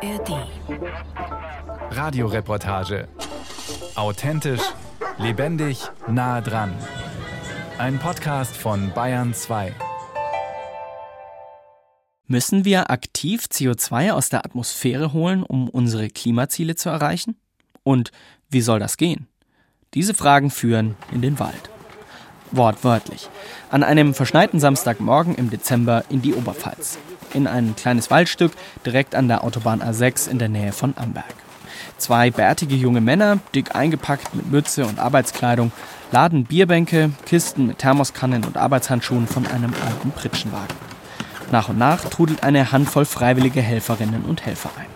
ARD. Radioreportage. Authentisch, lebendig, nah dran. Ein Podcast von Bayern 2. Müssen wir aktiv CO2 aus der Atmosphäre holen, um unsere Klimaziele zu erreichen? Und wie soll das gehen? Diese Fragen führen in den Wald. Wortwörtlich. An einem verschneiten Samstagmorgen im Dezember in die Oberpfalz. In ein kleines Waldstück direkt an der Autobahn A6 in der Nähe von Amberg. Zwei bärtige junge Männer, dick eingepackt mit Mütze und Arbeitskleidung, laden Bierbänke, Kisten mit Thermoskannen und Arbeitshandschuhen von einem alten Pritschenwagen. Nach und nach trudelt eine Handvoll freiwillige Helferinnen und Helfer ein.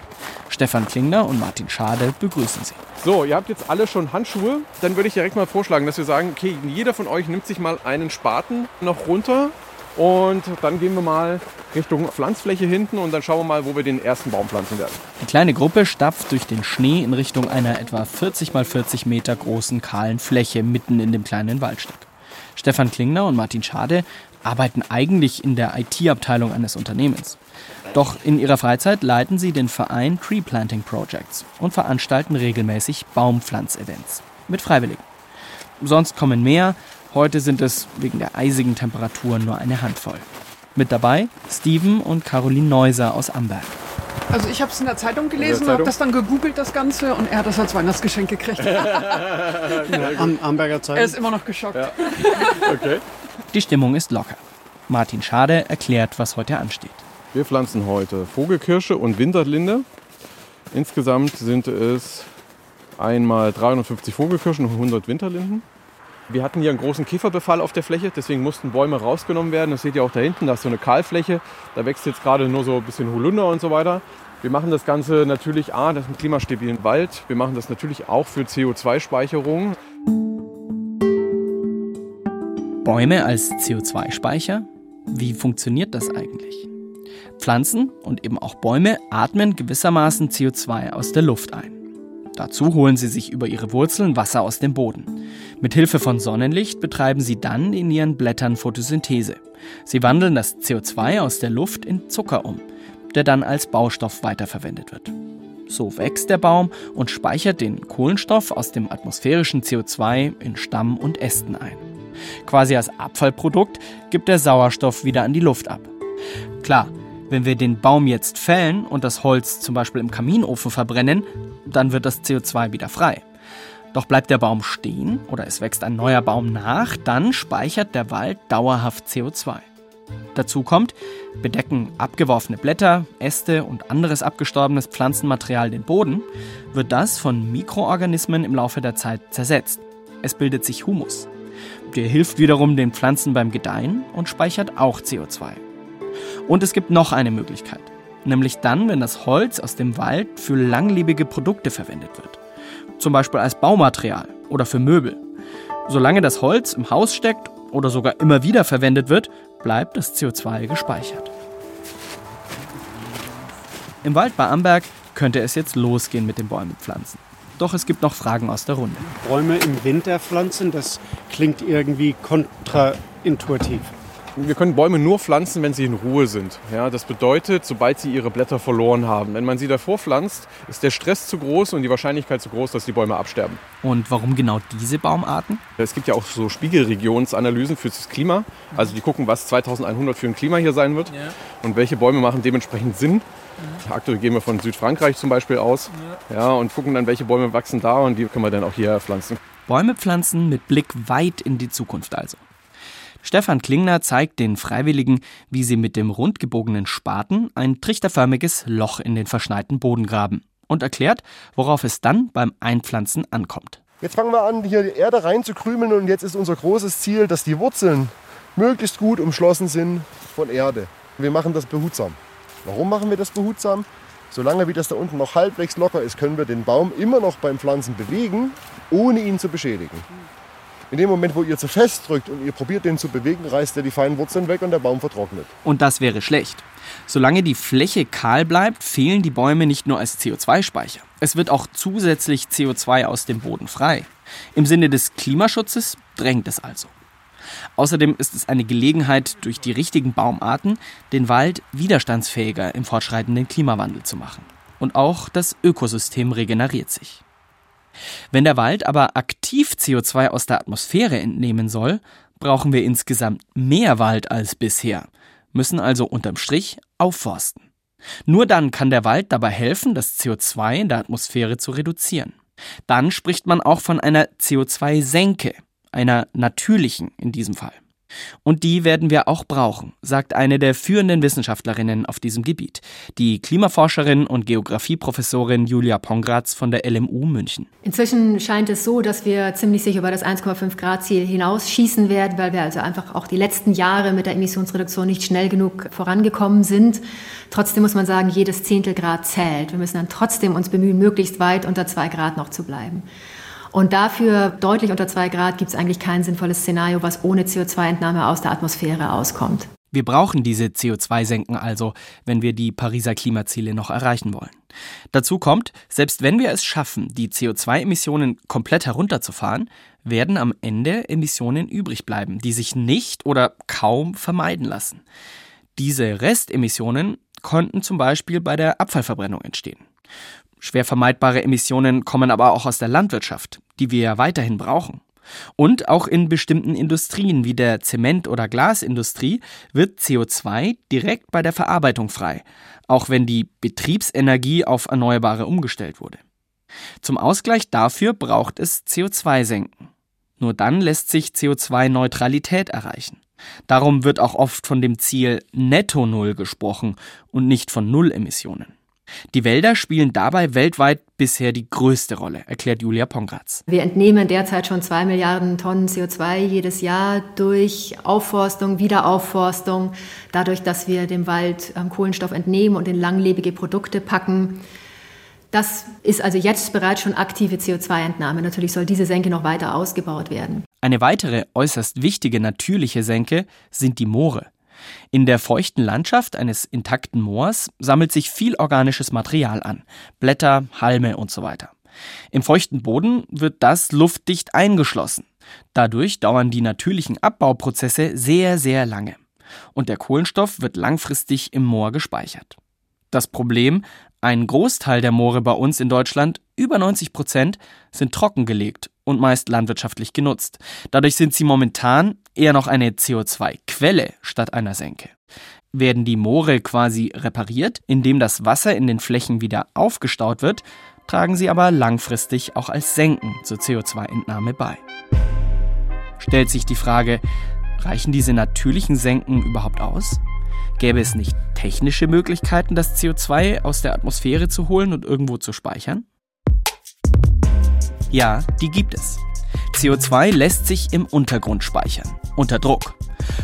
Stefan Klingner und Martin Schade begrüßen sie. So, ihr habt jetzt alle schon Handschuhe. Dann würde ich direkt mal vorschlagen, dass wir sagen, okay, jeder von euch nimmt sich mal einen Spaten noch runter und dann gehen wir mal Richtung Pflanzfläche hinten und dann schauen wir mal, wo wir den ersten Baum pflanzen werden. Die kleine Gruppe stapft durch den Schnee in Richtung einer etwa 40 mal 40 Meter großen kahlen Fläche mitten in dem kleinen Waldstück. Stefan Klingner und Martin Schade arbeiten eigentlich in der IT-Abteilung eines Unternehmens. Doch in ihrer Freizeit leiten sie den Verein Tree Planting Projects und veranstalten regelmäßig Baumpflanzevents mit Freiwilligen. Sonst kommen mehr, heute sind es wegen der eisigen Temperaturen nur eine Handvoll. Mit dabei Steven und Caroline Neuser aus Amberg. Also ich habe es in der Zeitung gelesen, habe das dann gegoogelt, das Ganze, und er hat das als Weihnachtsgeschenk gekriegt. Am Amberger er Zeitung. ist immer noch geschockt. Okay. Die Stimmung ist locker. Martin Schade erklärt, was heute ansteht. Wir pflanzen heute Vogelkirsche und Winterlinde. Insgesamt sind es einmal 350 Vogelkirschen und 100 Winterlinden. Wir hatten hier einen großen Käferbefall auf der Fläche, deswegen mussten Bäume rausgenommen werden. Das seht ihr auch da hinten, da ist so eine Kahlfläche. Da wächst jetzt gerade nur so ein bisschen Holunder und so weiter. Wir machen das Ganze natürlich, A, das ist ein klimastabilen Wald. Wir machen das natürlich auch für CO2-Speicherung. Bäume als CO2-Speicher? Wie funktioniert das eigentlich? Pflanzen und eben auch Bäume atmen gewissermaßen CO2 aus der Luft ein. Dazu holen sie sich über ihre Wurzeln Wasser aus dem Boden. Mit Hilfe von Sonnenlicht betreiben sie dann in ihren Blättern Photosynthese. Sie wandeln das CO2 aus der Luft in Zucker um, der dann als Baustoff weiterverwendet wird. So wächst der Baum und speichert den Kohlenstoff aus dem atmosphärischen CO2 in Stamm und Ästen ein. Quasi als Abfallprodukt gibt der Sauerstoff wieder an die Luft ab. Klar, wenn wir den Baum jetzt fällen und das Holz zum Beispiel im Kaminofen verbrennen, dann wird das CO2 wieder frei. Doch bleibt der Baum stehen oder es wächst ein neuer Baum nach, dann speichert der Wald dauerhaft CO2. Dazu kommt, bedecken abgeworfene Blätter, Äste und anderes abgestorbenes Pflanzenmaterial den Boden, wird das von Mikroorganismen im Laufe der Zeit zersetzt. Es bildet sich Humus. Der hilft wiederum den Pflanzen beim Gedeihen und speichert auch CO2. Und es gibt noch eine Möglichkeit, nämlich dann, wenn das Holz aus dem Wald für langlebige Produkte verwendet wird. Zum Beispiel als Baumaterial oder für Möbel. Solange das Holz im Haus steckt oder sogar immer wieder verwendet wird, bleibt das CO2 gespeichert. Im Wald bei Amberg könnte es jetzt losgehen mit den Bäumen pflanzen. Doch es gibt noch Fragen aus der Runde. Bäume im Winter pflanzen, das klingt irgendwie kontraintuitiv. Wir können Bäume nur pflanzen, wenn sie in Ruhe sind. Ja, das bedeutet, sobald sie ihre Blätter verloren haben. Wenn man sie davor pflanzt, ist der Stress zu groß und die Wahrscheinlichkeit zu groß, dass die Bäume absterben. Und warum genau diese Baumarten? Es gibt ja auch so Spiegelregionsanalysen fürs Klima. Also die gucken, was 2100 für ein Klima hier sein wird und welche Bäume machen dementsprechend Sinn. Aktuell gehen wir von Südfrankreich zum Beispiel aus ja, und gucken dann, welche Bäume wachsen da und die können wir dann auch hier pflanzen. Bäume pflanzen mit Blick weit in die Zukunft also. Stefan Klingner zeigt den Freiwilligen, wie sie mit dem rundgebogenen Spaten ein trichterförmiges Loch in den verschneiten Boden graben und erklärt, worauf es dann beim Einpflanzen ankommt. Jetzt fangen wir an, hier die Erde reinzukrümeln und jetzt ist unser großes Ziel, dass die Wurzeln möglichst gut umschlossen sind von Erde. Wir machen das behutsam. Warum machen wir das behutsam? Solange wie das da unten noch halbwegs locker ist, können wir den Baum immer noch beim Pflanzen bewegen, ohne ihn zu beschädigen. In dem Moment, wo ihr zu fest drückt und ihr probiert den zu bewegen, reißt er die feinen Wurzeln weg und der Baum vertrocknet. Und das wäre schlecht. Solange die Fläche kahl bleibt, fehlen die Bäume nicht nur als CO2-Speicher. Es wird auch zusätzlich CO2 aus dem Boden frei. Im Sinne des Klimaschutzes drängt es also. Außerdem ist es eine Gelegenheit, durch die richtigen Baumarten den Wald widerstandsfähiger im fortschreitenden Klimawandel zu machen. und auch das Ökosystem regeneriert sich. Wenn der Wald aber aktiv CO2 aus der Atmosphäre entnehmen soll, brauchen wir insgesamt mehr Wald als bisher, müssen also unterm Strich aufforsten. Nur dann kann der Wald dabei helfen, das CO2 in der Atmosphäre zu reduzieren. Dann spricht man auch von einer CO2-Senke, einer natürlichen in diesem Fall. Und die werden wir auch brauchen, sagt eine der führenden Wissenschaftlerinnen auf diesem Gebiet, die Klimaforscherin und Geografieprofessorin Julia Pongratz von der LMU München. Inzwischen scheint es so, dass wir ziemlich sicher über das 1,5 Grad Ziel hinausschießen werden, weil wir also einfach auch die letzten Jahre mit der Emissionsreduktion nicht schnell genug vorangekommen sind. Trotzdem muss man sagen, jedes Zehntel Grad zählt. Wir müssen dann trotzdem uns bemühen, möglichst weit unter zwei Grad noch zu bleiben. Und dafür deutlich unter zwei Grad gibt es eigentlich kein sinnvolles Szenario, was ohne CO2-Entnahme aus der Atmosphäre auskommt. Wir brauchen diese CO2-Senken also, wenn wir die Pariser Klimaziele noch erreichen wollen. Dazu kommt, selbst wenn wir es schaffen, die CO2-Emissionen komplett herunterzufahren, werden am Ende Emissionen übrig bleiben, die sich nicht oder kaum vermeiden lassen. Diese Restemissionen konnten zum Beispiel bei der Abfallverbrennung entstehen. Schwer vermeidbare Emissionen kommen aber auch aus der Landwirtschaft, die wir ja weiterhin brauchen. Und auch in bestimmten Industrien wie der Zement- oder Glasindustrie wird CO2 direkt bei der Verarbeitung frei, auch wenn die Betriebsenergie auf Erneuerbare umgestellt wurde. Zum Ausgleich dafür braucht es CO2-Senken. Nur dann lässt sich CO2-Neutralität erreichen. Darum wird auch oft von dem Ziel Netto Null gesprochen und nicht von Null-Emissionen. Die Wälder spielen dabei weltweit bisher die größte Rolle, erklärt Julia Pongratz. Wir entnehmen derzeit schon zwei Milliarden Tonnen CO2 jedes Jahr durch Aufforstung, Wiederaufforstung, dadurch, dass wir dem Wald ähm, Kohlenstoff entnehmen und in langlebige Produkte packen. Das ist also jetzt bereits schon aktive CO2-Entnahme. Natürlich soll diese Senke noch weiter ausgebaut werden. Eine weitere äußerst wichtige natürliche Senke sind die Moore. In der feuchten Landschaft eines intakten Moors sammelt sich viel organisches Material an, Blätter, Halme und so weiter. Im feuchten Boden wird das luftdicht eingeschlossen. Dadurch dauern die natürlichen Abbauprozesse sehr, sehr lange. Und der Kohlenstoff wird langfristig im Moor gespeichert. Das Problem, ein Großteil der Moore bei uns in Deutschland, über 90 Prozent, sind trockengelegt und meist landwirtschaftlich genutzt. Dadurch sind sie momentan eher noch eine CO2-Quelle statt einer Senke. Werden die Moore quasi repariert, indem das Wasser in den Flächen wieder aufgestaut wird, tragen sie aber langfristig auch als Senken zur CO2-Entnahme bei. Stellt sich die Frage, reichen diese natürlichen Senken überhaupt aus? Gäbe es nicht technische Möglichkeiten, das CO2 aus der Atmosphäre zu holen und irgendwo zu speichern? Ja, die gibt es. CO2 lässt sich im Untergrund speichern, unter Druck.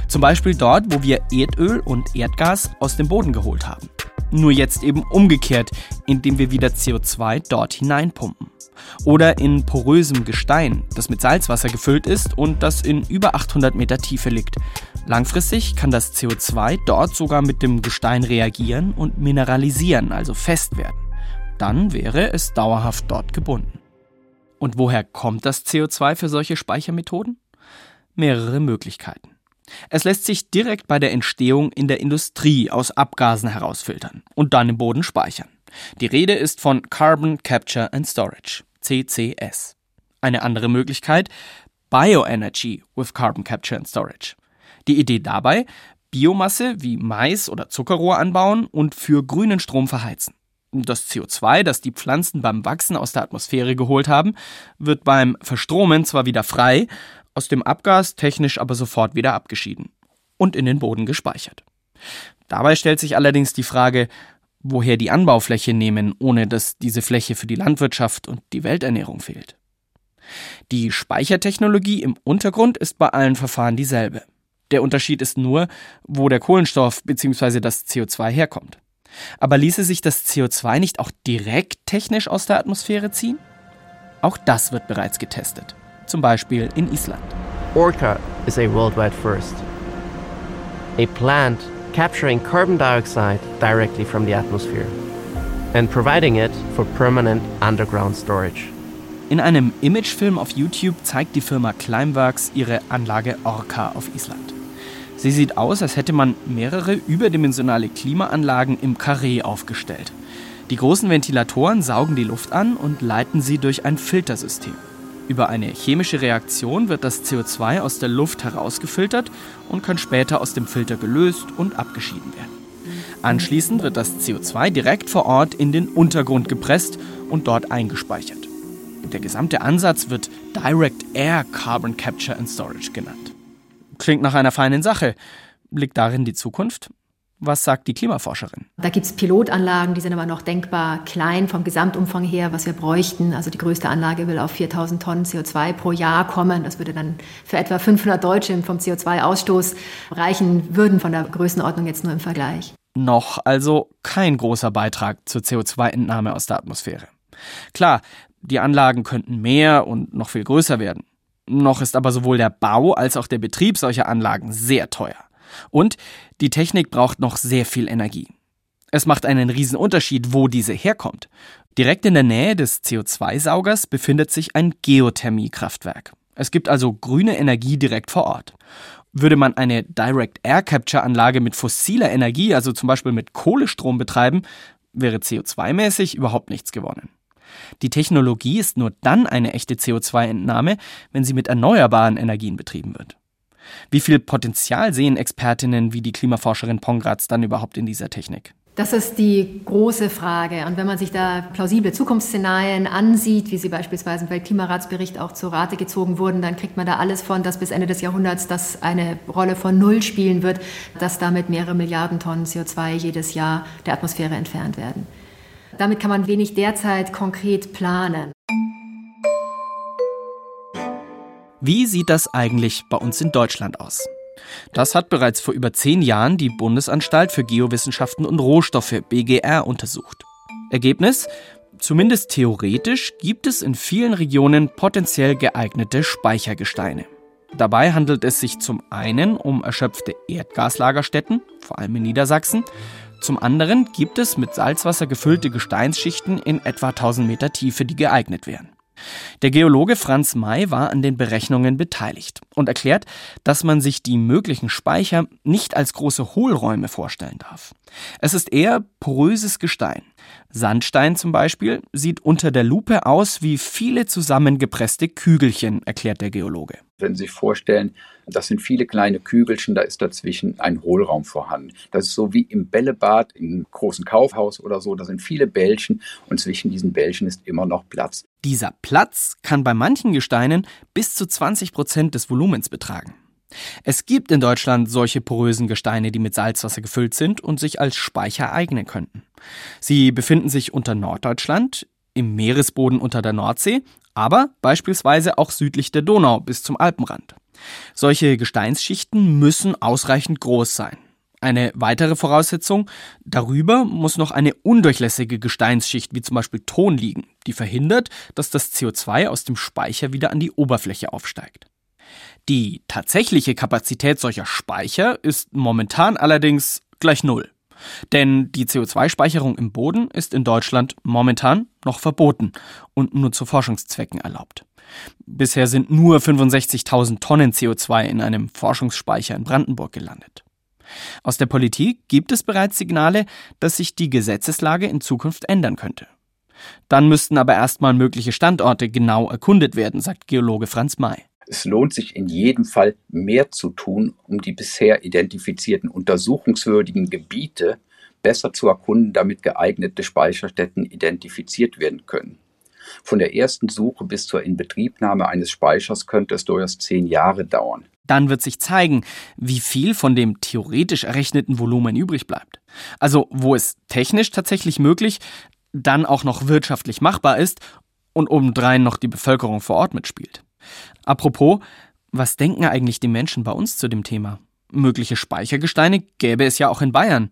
Zum Beispiel dort, wo wir Erdöl und Erdgas aus dem Boden geholt haben. Nur jetzt eben umgekehrt, indem wir wieder CO2 dort hineinpumpen. Oder in porösem Gestein, das mit Salzwasser gefüllt ist und das in über 800 Meter Tiefe liegt. Langfristig kann das CO2 dort sogar mit dem Gestein reagieren und mineralisieren, also fest werden. Dann wäre es dauerhaft dort gebunden. Und woher kommt das CO2 für solche Speichermethoden? Mehrere Möglichkeiten. Es lässt sich direkt bei der Entstehung in der Industrie aus Abgasen herausfiltern und dann im Boden speichern. Die Rede ist von Carbon Capture and Storage, CCS. Eine andere Möglichkeit, Bioenergy with Carbon Capture and Storage. Die Idee dabei, Biomasse wie Mais oder Zuckerrohr anbauen und für grünen Strom verheizen. Das CO2, das die Pflanzen beim Wachsen aus der Atmosphäre geholt haben, wird beim Verstromen zwar wieder frei, aus dem Abgas technisch aber sofort wieder abgeschieden und in den Boden gespeichert. Dabei stellt sich allerdings die Frage, woher die Anbaufläche nehmen, ohne dass diese Fläche für die Landwirtschaft und die Welternährung fehlt. Die Speichertechnologie im Untergrund ist bei allen Verfahren dieselbe. Der Unterschied ist nur, wo der Kohlenstoff bzw. das CO2 herkommt. Aber ließe sich das CO2 nicht auch direkt technisch aus der Atmosphäre ziehen? Auch das wird bereits getestet, zum Beispiel in Island. Orca is a worldwide first. A plant capturing carbon dioxide directly from the atmosphere and providing it for permanent underground storage. In einem Imagefilm auf YouTube zeigt die Firma Climeworks ihre Anlage Orca auf Island. Sie sieht aus, als hätte man mehrere überdimensionale Klimaanlagen im Karree aufgestellt. Die großen Ventilatoren saugen die Luft an und leiten sie durch ein Filtersystem. Über eine chemische Reaktion wird das CO2 aus der Luft herausgefiltert und kann später aus dem Filter gelöst und abgeschieden werden. Anschließend wird das CO2 direkt vor Ort in den Untergrund gepresst und dort eingespeichert. Der gesamte Ansatz wird Direct Air Carbon Capture and Storage genannt. Klingt nach einer feinen Sache. Liegt darin die Zukunft? Was sagt die Klimaforscherin? Da gibt es Pilotanlagen, die sind aber noch denkbar klein vom Gesamtumfang her, was wir bräuchten. Also die größte Anlage will auf 4000 Tonnen CO2 pro Jahr kommen. Das würde dann für etwa 500 Deutsche vom CO2-Ausstoß reichen, würden von der Größenordnung jetzt nur im Vergleich. Noch also kein großer Beitrag zur CO2-Entnahme aus der Atmosphäre. Klar, die Anlagen könnten mehr und noch viel größer werden. Noch ist aber sowohl der Bau als auch der Betrieb solcher Anlagen sehr teuer. Und die Technik braucht noch sehr viel Energie. Es macht einen Unterschied, wo diese herkommt. Direkt in der Nähe des CO2-Saugers befindet sich ein Geothermiekraftwerk. Es gibt also grüne Energie direkt vor Ort. Würde man eine Direct Air Capture Anlage mit fossiler Energie, also zum Beispiel mit Kohlestrom betreiben, wäre CO2-mäßig überhaupt nichts gewonnen. Die Technologie ist nur dann eine echte CO2-Entnahme, wenn sie mit erneuerbaren Energien betrieben wird. Wie viel Potenzial sehen Expertinnen wie die Klimaforscherin Pongratz dann überhaupt in dieser Technik? Das ist die große Frage. Und wenn man sich da plausible Zukunftsszenarien ansieht, wie sie beispielsweise im Weltklimaratsbericht auch zur Rate gezogen wurden, dann kriegt man da alles von, dass bis Ende des Jahrhunderts das eine Rolle von Null spielen wird, dass damit mehrere Milliarden Tonnen CO2 jedes Jahr der Atmosphäre entfernt werden. Damit kann man wenig derzeit konkret planen. Wie sieht das eigentlich bei uns in Deutschland aus? Das hat bereits vor über zehn Jahren die Bundesanstalt für Geowissenschaften und Rohstoffe BGR untersucht. Ergebnis? Zumindest theoretisch gibt es in vielen Regionen potenziell geeignete Speichergesteine. Dabei handelt es sich zum einen um erschöpfte Erdgaslagerstätten, vor allem in Niedersachsen. Zum anderen gibt es mit Salzwasser gefüllte Gesteinsschichten in etwa 1000 Meter Tiefe, die geeignet wären. Der Geologe Franz May war an den Berechnungen beteiligt und erklärt, dass man sich die möglichen Speicher nicht als große Hohlräume vorstellen darf. Es ist eher poröses Gestein. Sandstein zum Beispiel sieht unter der Lupe aus wie viele zusammengepresste Kügelchen, erklärt der Geologe. Wenn Sie sich vorstellen, das sind viele kleine Kügelchen, da ist dazwischen ein Hohlraum vorhanden. Das ist so wie im Bällebad im großen Kaufhaus oder so, da sind viele Bällchen und zwischen diesen Bällchen ist immer noch Platz. Dieser Platz kann bei manchen Gesteinen bis zu 20 Prozent des Volumens betragen. Es gibt in Deutschland solche porösen Gesteine, die mit Salzwasser gefüllt sind und sich als Speicher eignen könnten. Sie befinden sich unter Norddeutschland, im Meeresboden unter der Nordsee, aber beispielsweise auch südlich der Donau bis zum Alpenrand. Solche Gesteinsschichten müssen ausreichend groß sein. Eine weitere Voraussetzung, darüber muss noch eine undurchlässige Gesteinsschicht wie zum Beispiel Ton liegen, die verhindert, dass das CO2 aus dem Speicher wieder an die Oberfläche aufsteigt. Die tatsächliche Kapazität solcher Speicher ist momentan allerdings gleich Null. Denn die CO2-Speicherung im Boden ist in Deutschland momentan noch verboten und nur zu Forschungszwecken erlaubt. Bisher sind nur 65.000 Tonnen CO2 in einem Forschungsspeicher in Brandenburg gelandet. Aus der Politik gibt es bereits Signale, dass sich die Gesetzeslage in Zukunft ändern könnte. Dann müssten aber erstmal mögliche Standorte genau erkundet werden, sagt Geologe Franz May. Es lohnt sich in jedem Fall mehr zu tun, um die bisher identifizierten untersuchungswürdigen Gebiete besser zu erkunden, damit geeignete Speicherstätten identifiziert werden können. Von der ersten Suche bis zur Inbetriebnahme eines Speichers könnte es durchaus zehn Jahre dauern. Dann wird sich zeigen, wie viel von dem theoretisch errechneten Volumen übrig bleibt. Also wo es technisch tatsächlich möglich, dann auch noch wirtschaftlich machbar ist und obendrein noch die Bevölkerung vor Ort mitspielt. Apropos, was denken eigentlich die Menschen bei uns zu dem Thema? Mögliche Speichergesteine gäbe es ja auch in Bayern.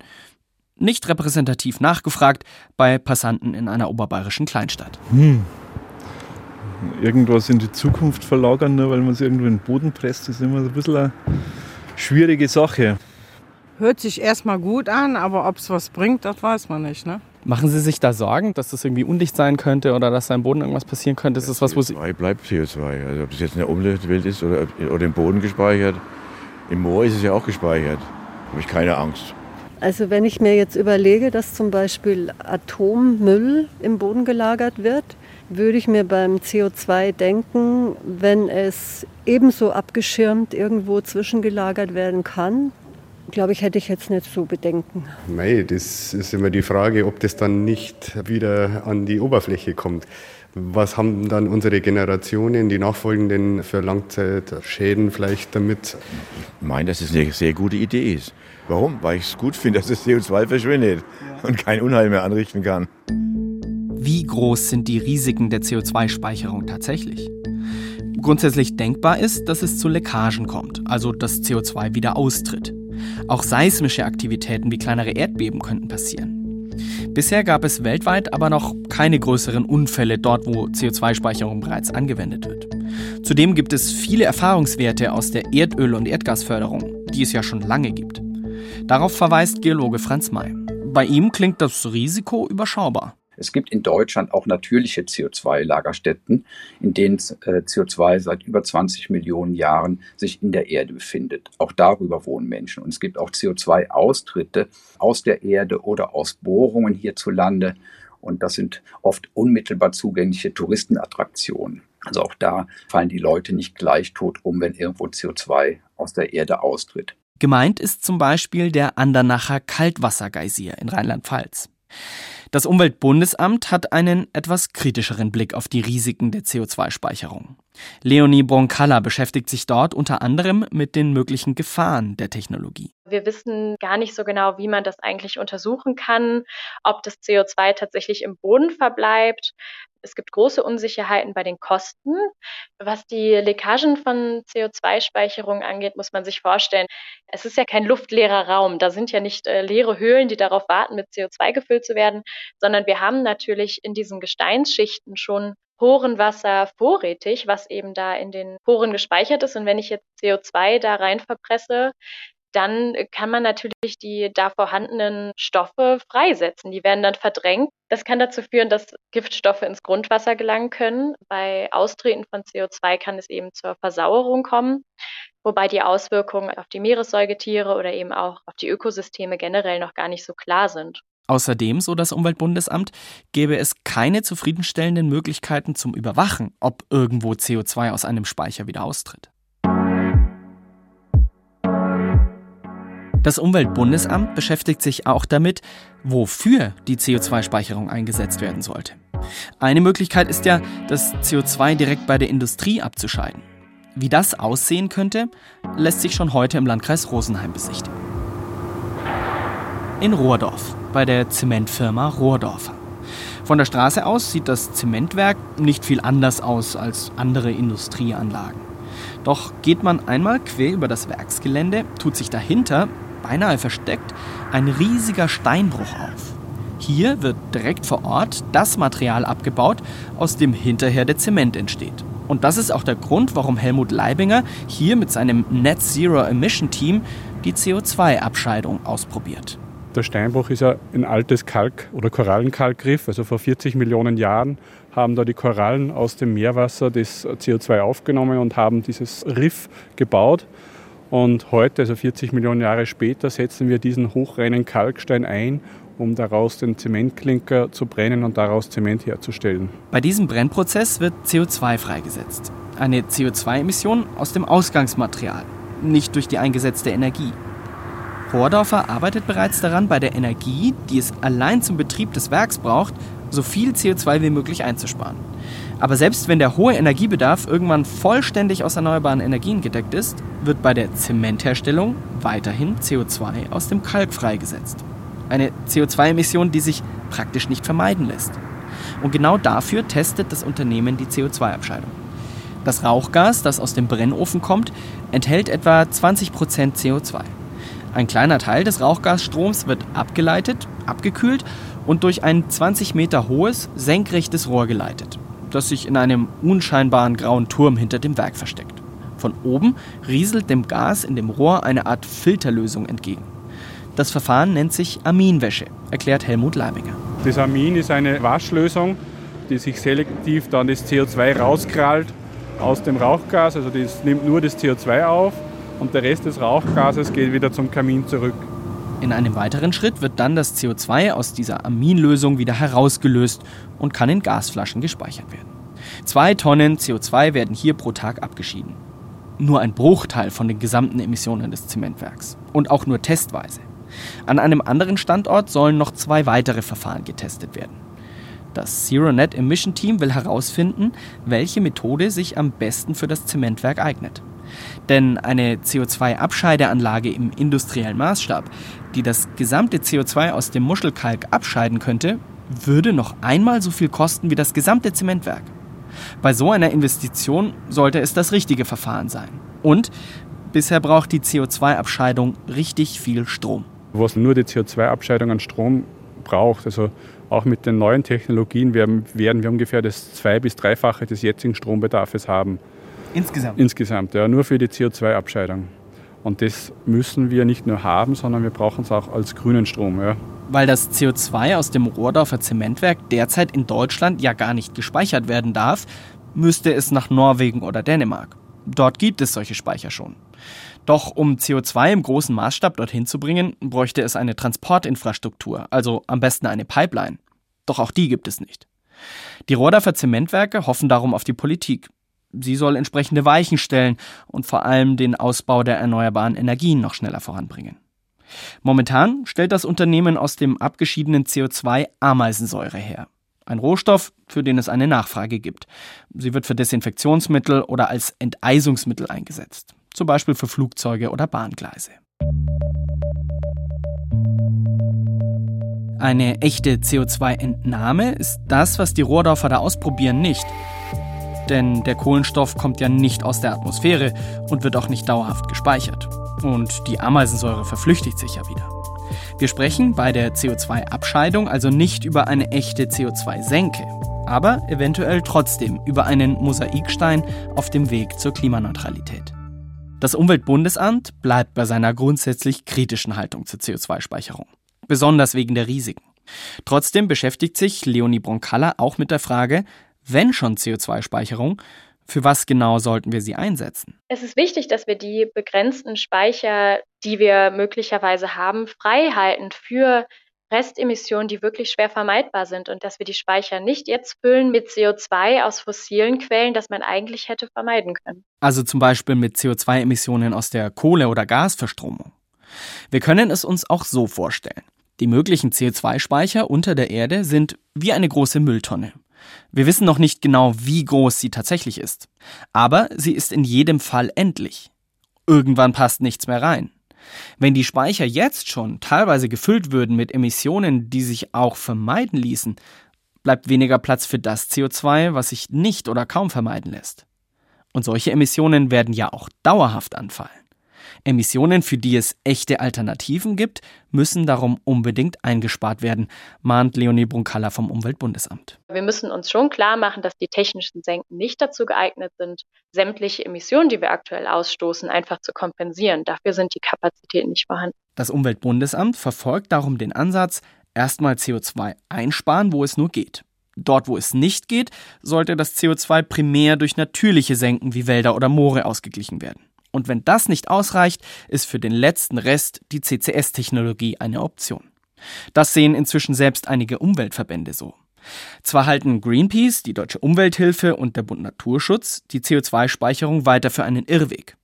Nicht repräsentativ nachgefragt bei Passanten in einer oberbayerischen Kleinstadt. Hm. Irgendwas in die Zukunft verlagern, nur weil man es irgendwo in den Boden presst, ist immer ein bisschen eine schwierige Sache. Hört sich erstmal gut an, aber ob es was bringt, das weiß man nicht. Ne? Machen Sie sich da Sorgen, dass das irgendwie undicht sein könnte oder dass da im Boden irgendwas passieren könnte? Ist das was, wo Sie CO2 bleibt CO2. Also ob es jetzt in der Umwelt ist oder, oder im Boden gespeichert. Im Moor ist es ja auch gespeichert. Da habe ich keine Angst. Also wenn ich mir jetzt überlege, dass zum Beispiel Atommüll im Boden gelagert wird, würde ich mir beim CO2 denken, wenn es ebenso abgeschirmt irgendwo zwischengelagert werden kann, glaube ich, hätte ich jetzt nicht so Bedenken. Nein, das ist immer die Frage, ob das dann nicht wieder an die Oberfläche kommt. Was haben dann unsere Generationen, die nachfolgenden, für Langzeitschäden vielleicht damit? Ich meine, dass es eine sehr gute Idee ist. Warum? Weil ich es gut finde, dass das CO2 verschwindet und kein Unheil mehr anrichten kann. Wie groß sind die Risiken der CO2-Speicherung tatsächlich? Grundsätzlich denkbar ist, dass es zu Leckagen kommt, also dass CO2 wieder austritt. Auch seismische Aktivitäten wie kleinere Erdbeben könnten passieren. Bisher gab es weltweit aber noch keine größeren Unfälle dort, wo CO2-Speicherung bereits angewendet wird. Zudem gibt es viele Erfahrungswerte aus der Erdöl- und Erdgasförderung, die es ja schon lange gibt. Darauf verweist Geologe Franz May. Bei ihm klingt das Risiko überschaubar. Es gibt in Deutschland auch natürliche CO2-Lagerstätten, in denen äh, CO2 seit über 20 Millionen Jahren sich in der Erde befindet. Auch darüber wohnen Menschen. Und es gibt auch CO2-Austritte aus der Erde oder aus Bohrungen hierzulande. Und das sind oft unmittelbar zugängliche Touristenattraktionen. Also auch da fallen die Leute nicht gleich tot um, wenn irgendwo CO2 aus der Erde austritt. Gemeint ist zum Beispiel der Andernacher Kaltwassergeysir in Rheinland-Pfalz. Das Umweltbundesamt hat einen etwas kritischeren Blick auf die Risiken der CO2-Speicherung. Leonie Broncalla beschäftigt sich dort unter anderem mit den möglichen Gefahren der Technologie. Wir wissen gar nicht so genau, wie man das eigentlich untersuchen kann, ob das CO2 tatsächlich im Boden verbleibt. Es gibt große Unsicherheiten bei den Kosten. Was die Leckagen von CO2-Speicherung angeht, muss man sich vorstellen, es ist ja kein luftleerer Raum. Da sind ja nicht äh, leere Höhlen, die darauf warten, mit CO2 gefüllt zu werden, sondern wir haben natürlich in diesen Gesteinsschichten schon Porenwasser vorrätig, was eben da in den Poren gespeichert ist. Und wenn ich jetzt CO2 da rein verpresse, dann kann man natürlich die da vorhandenen Stoffe freisetzen. Die werden dann verdrängt. Das kann dazu führen, dass Giftstoffe ins Grundwasser gelangen können. Bei Austreten von CO2 kann es eben zur Versauerung kommen, wobei die Auswirkungen auf die Meeressäugetiere oder eben auch auf die Ökosysteme generell noch gar nicht so klar sind. Außerdem, so das Umweltbundesamt, gäbe es keine zufriedenstellenden Möglichkeiten zum Überwachen, ob irgendwo CO2 aus einem Speicher wieder austritt. Das Umweltbundesamt beschäftigt sich auch damit, wofür die CO2-Speicherung eingesetzt werden sollte. Eine Möglichkeit ist ja, das CO2 direkt bei der Industrie abzuscheiden. Wie das aussehen könnte, lässt sich schon heute im Landkreis Rosenheim besichtigen. In Rohrdorf, bei der Zementfirma Rohrdorfer. Von der Straße aus sieht das Zementwerk nicht viel anders aus als andere Industrieanlagen. Doch geht man einmal quer über das Werksgelände, tut sich dahinter beinahe versteckt, ein riesiger Steinbruch auf. Hier wird direkt vor Ort das Material abgebaut, aus dem hinterher der Zement entsteht. Und das ist auch der Grund, warum Helmut Leibinger hier mit seinem Net Zero Emission Team die CO2-Abscheidung ausprobiert. Der Steinbruch ist ja ein altes Kalk- oder Korallenkalkriff. Also vor 40 Millionen Jahren haben da die Korallen aus dem Meerwasser das CO2 aufgenommen und haben dieses Riff gebaut. Und heute, also 40 Millionen Jahre später, setzen wir diesen hochreinen Kalkstein ein, um daraus den Zementklinker zu brennen und daraus Zement herzustellen. Bei diesem Brennprozess wird CO2 freigesetzt. Eine CO2-Emission aus dem Ausgangsmaterial, nicht durch die eingesetzte Energie. Rohrdorfer arbeitet bereits daran, bei der Energie, die es allein zum Betrieb des Werks braucht, so viel CO2 wie möglich einzusparen. Aber selbst wenn der hohe Energiebedarf irgendwann vollständig aus erneuerbaren Energien gedeckt ist, wird bei der Zementherstellung weiterhin CO2 aus dem Kalk freigesetzt. Eine CO2-Emission, die sich praktisch nicht vermeiden lässt. Und genau dafür testet das Unternehmen die CO2-Abscheidung. Das Rauchgas, das aus dem Brennofen kommt, enthält etwa 20% CO2. Ein kleiner Teil des Rauchgasstroms wird abgeleitet, abgekühlt und durch ein 20 Meter hohes, senkrechtes Rohr geleitet das sich in einem unscheinbaren grauen Turm hinter dem Werk versteckt. Von oben rieselt dem Gas in dem Rohr eine Art Filterlösung entgegen. Das Verfahren nennt sich Aminwäsche, erklärt Helmut Leibinger. Das Amin ist eine Waschlösung, die sich selektiv dann das CO2 rauskrallt aus dem Rauchgas. Also das nimmt nur das CO2 auf und der Rest des Rauchgases geht wieder zum Kamin zurück. In einem weiteren Schritt wird dann das CO2 aus dieser Aminlösung wieder herausgelöst und kann in Gasflaschen gespeichert werden. Zwei Tonnen CO2 werden hier pro Tag abgeschieden. Nur ein Bruchteil von den gesamten Emissionen des Zementwerks. Und auch nur testweise. An einem anderen Standort sollen noch zwei weitere Verfahren getestet werden. Das Zero Net Emission Team will herausfinden, welche Methode sich am besten für das Zementwerk eignet. Denn eine CO2-Abscheideanlage im industriellen Maßstab, die das gesamte CO2 aus dem Muschelkalk abscheiden könnte, würde noch einmal so viel kosten wie das gesamte Zementwerk. Bei so einer Investition sollte es das richtige Verfahren sein. Und bisher braucht die CO2-Abscheidung richtig viel Strom. Was nur die CO2-Abscheidung an Strom braucht, also auch mit den neuen Technologien werden, wir ungefähr das zwei- bis dreifache des jetzigen Strombedarfs haben. Insgesamt? Insgesamt, ja, nur für die CO2-Abscheidung. Und das müssen wir nicht nur haben, sondern wir brauchen es auch als grünen Strom. Ja. Weil das CO2 aus dem Rohrdorfer Zementwerk derzeit in Deutschland ja gar nicht gespeichert werden darf, müsste es nach Norwegen oder Dänemark. Dort gibt es solche Speicher schon. Doch um CO2 im großen Maßstab dorthin zu bringen, bräuchte es eine Transportinfrastruktur, also am besten eine Pipeline. Doch auch die gibt es nicht. Die Rohrdorfer Zementwerke hoffen darum auf die Politik. Sie soll entsprechende Weichen stellen und vor allem den Ausbau der erneuerbaren Energien noch schneller voranbringen. Momentan stellt das Unternehmen aus dem abgeschiedenen CO2 Ameisensäure her. Ein Rohstoff, für den es eine Nachfrage gibt. Sie wird für Desinfektionsmittel oder als Enteisungsmittel eingesetzt, zum Beispiel für Flugzeuge oder Bahngleise. Eine echte CO2-Entnahme ist das, was die Rohrdorfer da ausprobieren, nicht. Denn der Kohlenstoff kommt ja nicht aus der Atmosphäre und wird auch nicht dauerhaft gespeichert. Und die Ameisensäure verflüchtigt sich ja wieder. Wir sprechen bei der CO2-Abscheidung also nicht über eine echte CO2-Senke, aber eventuell trotzdem über einen Mosaikstein auf dem Weg zur Klimaneutralität. Das Umweltbundesamt bleibt bei seiner grundsätzlich kritischen Haltung zur CO2-Speicherung, besonders wegen der Risiken. Trotzdem beschäftigt sich Leonie Bronkalla auch mit der Frage, wenn schon CO2-Speicherung, für was genau sollten wir sie einsetzen? Es ist wichtig, dass wir die begrenzten Speicher, die wir möglicherweise haben, frei halten für Restemissionen, die wirklich schwer vermeidbar sind und dass wir die Speicher nicht jetzt füllen mit CO2 aus fossilen Quellen, das man eigentlich hätte vermeiden können. Also zum Beispiel mit CO2-Emissionen aus der Kohle- oder Gasverstromung. Wir können es uns auch so vorstellen. Die möglichen CO2-Speicher unter der Erde sind wie eine große Mülltonne. Wir wissen noch nicht genau, wie groß sie tatsächlich ist. Aber sie ist in jedem Fall endlich. Irgendwann passt nichts mehr rein. Wenn die Speicher jetzt schon teilweise gefüllt würden mit Emissionen, die sich auch vermeiden ließen, bleibt weniger Platz für das CO2, was sich nicht oder kaum vermeiden lässt. Und solche Emissionen werden ja auch dauerhaft anfallen. Emissionen, für die es echte Alternativen gibt, müssen darum unbedingt eingespart werden, mahnt Leonie Brunkalla vom Umweltbundesamt. Wir müssen uns schon klar machen, dass die technischen Senken nicht dazu geeignet sind, sämtliche Emissionen, die wir aktuell ausstoßen, einfach zu kompensieren. Dafür sind die Kapazitäten nicht vorhanden. Das Umweltbundesamt verfolgt darum den Ansatz, erstmal CO2 einsparen, wo es nur geht. Dort, wo es nicht geht, sollte das CO2 primär durch natürliche Senken wie Wälder oder Moore ausgeglichen werden. Und wenn das nicht ausreicht, ist für den letzten Rest die CCS-Technologie eine Option. Das sehen inzwischen selbst einige Umweltverbände so. Zwar halten Greenpeace, die Deutsche Umwelthilfe und der Bund Naturschutz die CO2-Speicherung weiter für einen Irrweg.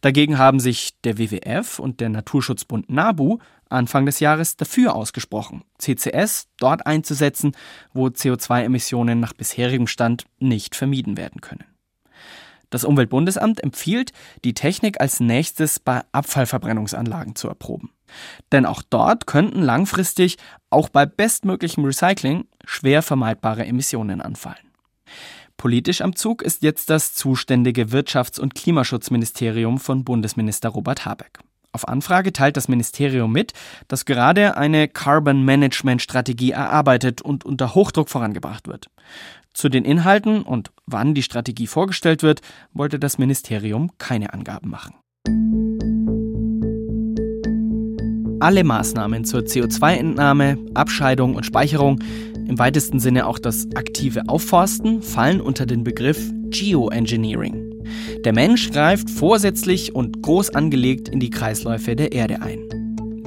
Dagegen haben sich der WWF und der Naturschutzbund NABU Anfang des Jahres dafür ausgesprochen, CCS dort einzusetzen, wo CO2-Emissionen nach bisherigem Stand nicht vermieden werden können. Das Umweltbundesamt empfiehlt, die Technik als nächstes bei Abfallverbrennungsanlagen zu erproben. Denn auch dort könnten langfristig, auch bei bestmöglichem Recycling, schwer vermeidbare Emissionen anfallen. Politisch am Zug ist jetzt das zuständige Wirtschafts- und Klimaschutzministerium von Bundesminister Robert Habeck. Auf Anfrage teilt das Ministerium mit, dass gerade eine Carbon Management Strategie erarbeitet und unter Hochdruck vorangebracht wird. Zu den Inhalten und wann die Strategie vorgestellt wird, wollte das Ministerium keine Angaben machen. Alle Maßnahmen zur CO2-Entnahme, Abscheidung und Speicherung, im weitesten Sinne auch das aktive Aufforsten, fallen unter den Begriff Geoengineering. Der Mensch greift vorsätzlich und groß angelegt in die Kreisläufe der Erde ein.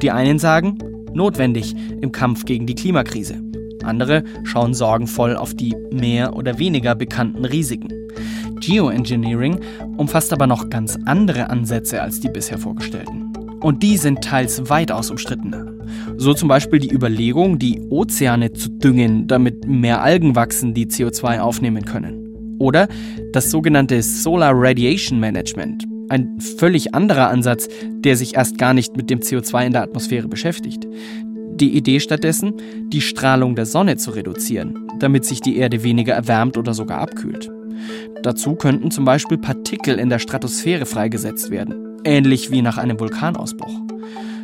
Die einen sagen, notwendig im Kampf gegen die Klimakrise. Andere schauen sorgenvoll auf die mehr oder weniger bekannten Risiken. Geoengineering umfasst aber noch ganz andere Ansätze als die bisher vorgestellten. Und die sind teils weitaus umstrittener. So zum Beispiel die Überlegung, die Ozeane zu düngen, damit mehr Algen wachsen, die CO2 aufnehmen können. Oder das sogenannte Solar Radiation Management, ein völlig anderer Ansatz, der sich erst gar nicht mit dem CO2 in der Atmosphäre beschäftigt. Die Idee stattdessen, die Strahlung der Sonne zu reduzieren, damit sich die Erde weniger erwärmt oder sogar abkühlt. Dazu könnten zum Beispiel Partikel in der Stratosphäre freigesetzt werden, ähnlich wie nach einem Vulkanausbruch.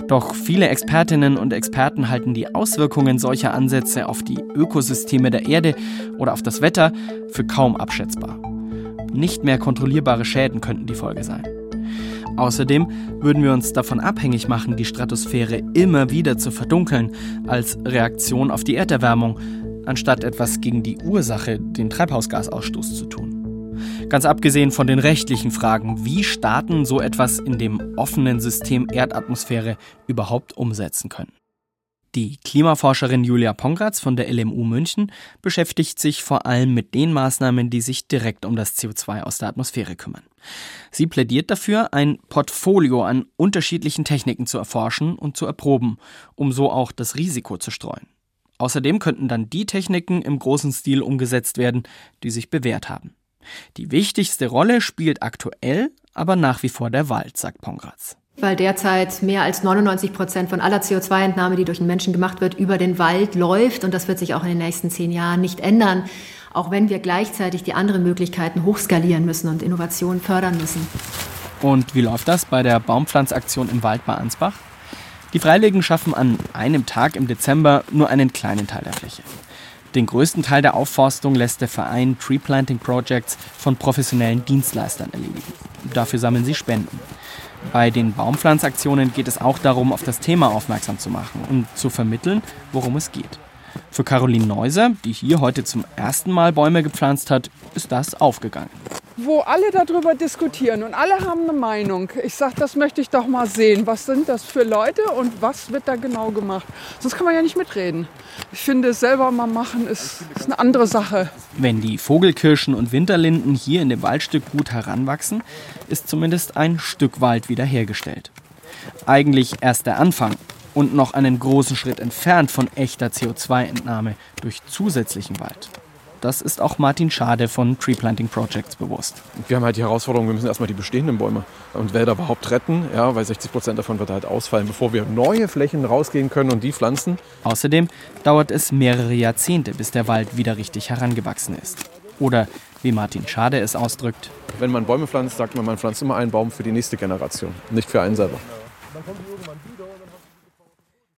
Doch viele Expertinnen und Experten halten die Auswirkungen solcher Ansätze auf die Ökosysteme der Erde oder auf das Wetter für kaum abschätzbar. Nicht mehr kontrollierbare Schäden könnten die Folge sein. Außerdem würden wir uns davon abhängig machen, die Stratosphäre immer wieder zu verdunkeln, als Reaktion auf die Erderwärmung, anstatt etwas gegen die Ursache, den Treibhausgasausstoß, zu tun. Ganz abgesehen von den rechtlichen Fragen, wie Staaten so etwas in dem offenen System Erdatmosphäre überhaupt umsetzen können. Die Klimaforscherin Julia Pongratz von der LMU München beschäftigt sich vor allem mit den Maßnahmen, die sich direkt um das CO2 aus der Atmosphäre kümmern. Sie plädiert dafür, ein Portfolio an unterschiedlichen Techniken zu erforschen und zu erproben, um so auch das Risiko zu streuen. Außerdem könnten dann die Techniken im großen Stil umgesetzt werden, die sich bewährt haben. Die wichtigste Rolle spielt aktuell aber nach wie vor der Wald, sagt Pongratz. Weil derzeit mehr als 99 Prozent von aller CO2-Entnahme, die durch den Menschen gemacht wird, über den Wald läuft. Und das wird sich auch in den nächsten zehn Jahren nicht ändern, auch wenn wir gleichzeitig die anderen Möglichkeiten hochskalieren müssen und Innovationen fördern müssen. Und wie läuft das bei der Baumpflanzaktion im Wald bei Ansbach? Die Freiwilligen schaffen an einem Tag im Dezember nur einen kleinen Teil der Fläche. Den größten Teil der Aufforstung lässt der Verein Tree Planting Projects von professionellen Dienstleistern erledigen. Dafür sammeln sie Spenden. Bei den Baumpflanzaktionen geht es auch darum, auf das Thema aufmerksam zu machen und zu vermitteln, worum es geht. Für Caroline Neuser, die hier heute zum ersten Mal Bäume gepflanzt hat, ist das aufgegangen wo alle darüber diskutieren und alle haben eine Meinung. Ich sage, das möchte ich doch mal sehen. Was sind das für Leute und was wird da genau gemacht? Sonst kann man ja nicht mitreden. Ich finde, selber mal machen ist, ist eine andere Sache. Wenn die Vogelkirschen und Winterlinden hier in dem Waldstück gut heranwachsen, ist zumindest ein Stück Wald wiederhergestellt. Eigentlich erst der Anfang und noch einen großen Schritt entfernt von echter CO2-Entnahme durch zusätzlichen Wald. Das ist auch Martin Schade von Tree Planting Projects bewusst. Wir haben halt die Herausforderung, wir müssen erstmal die bestehenden Bäume und Wälder überhaupt retten, ja, weil 60 Prozent davon wird halt ausfallen, bevor wir neue Flächen rausgehen können und die pflanzen. Außerdem dauert es mehrere Jahrzehnte, bis der Wald wieder richtig herangewachsen ist. Oder wie Martin Schade es ausdrückt. Wenn man Bäume pflanzt, sagt man, man pflanzt immer einen Baum für die nächste Generation, nicht für einen selber.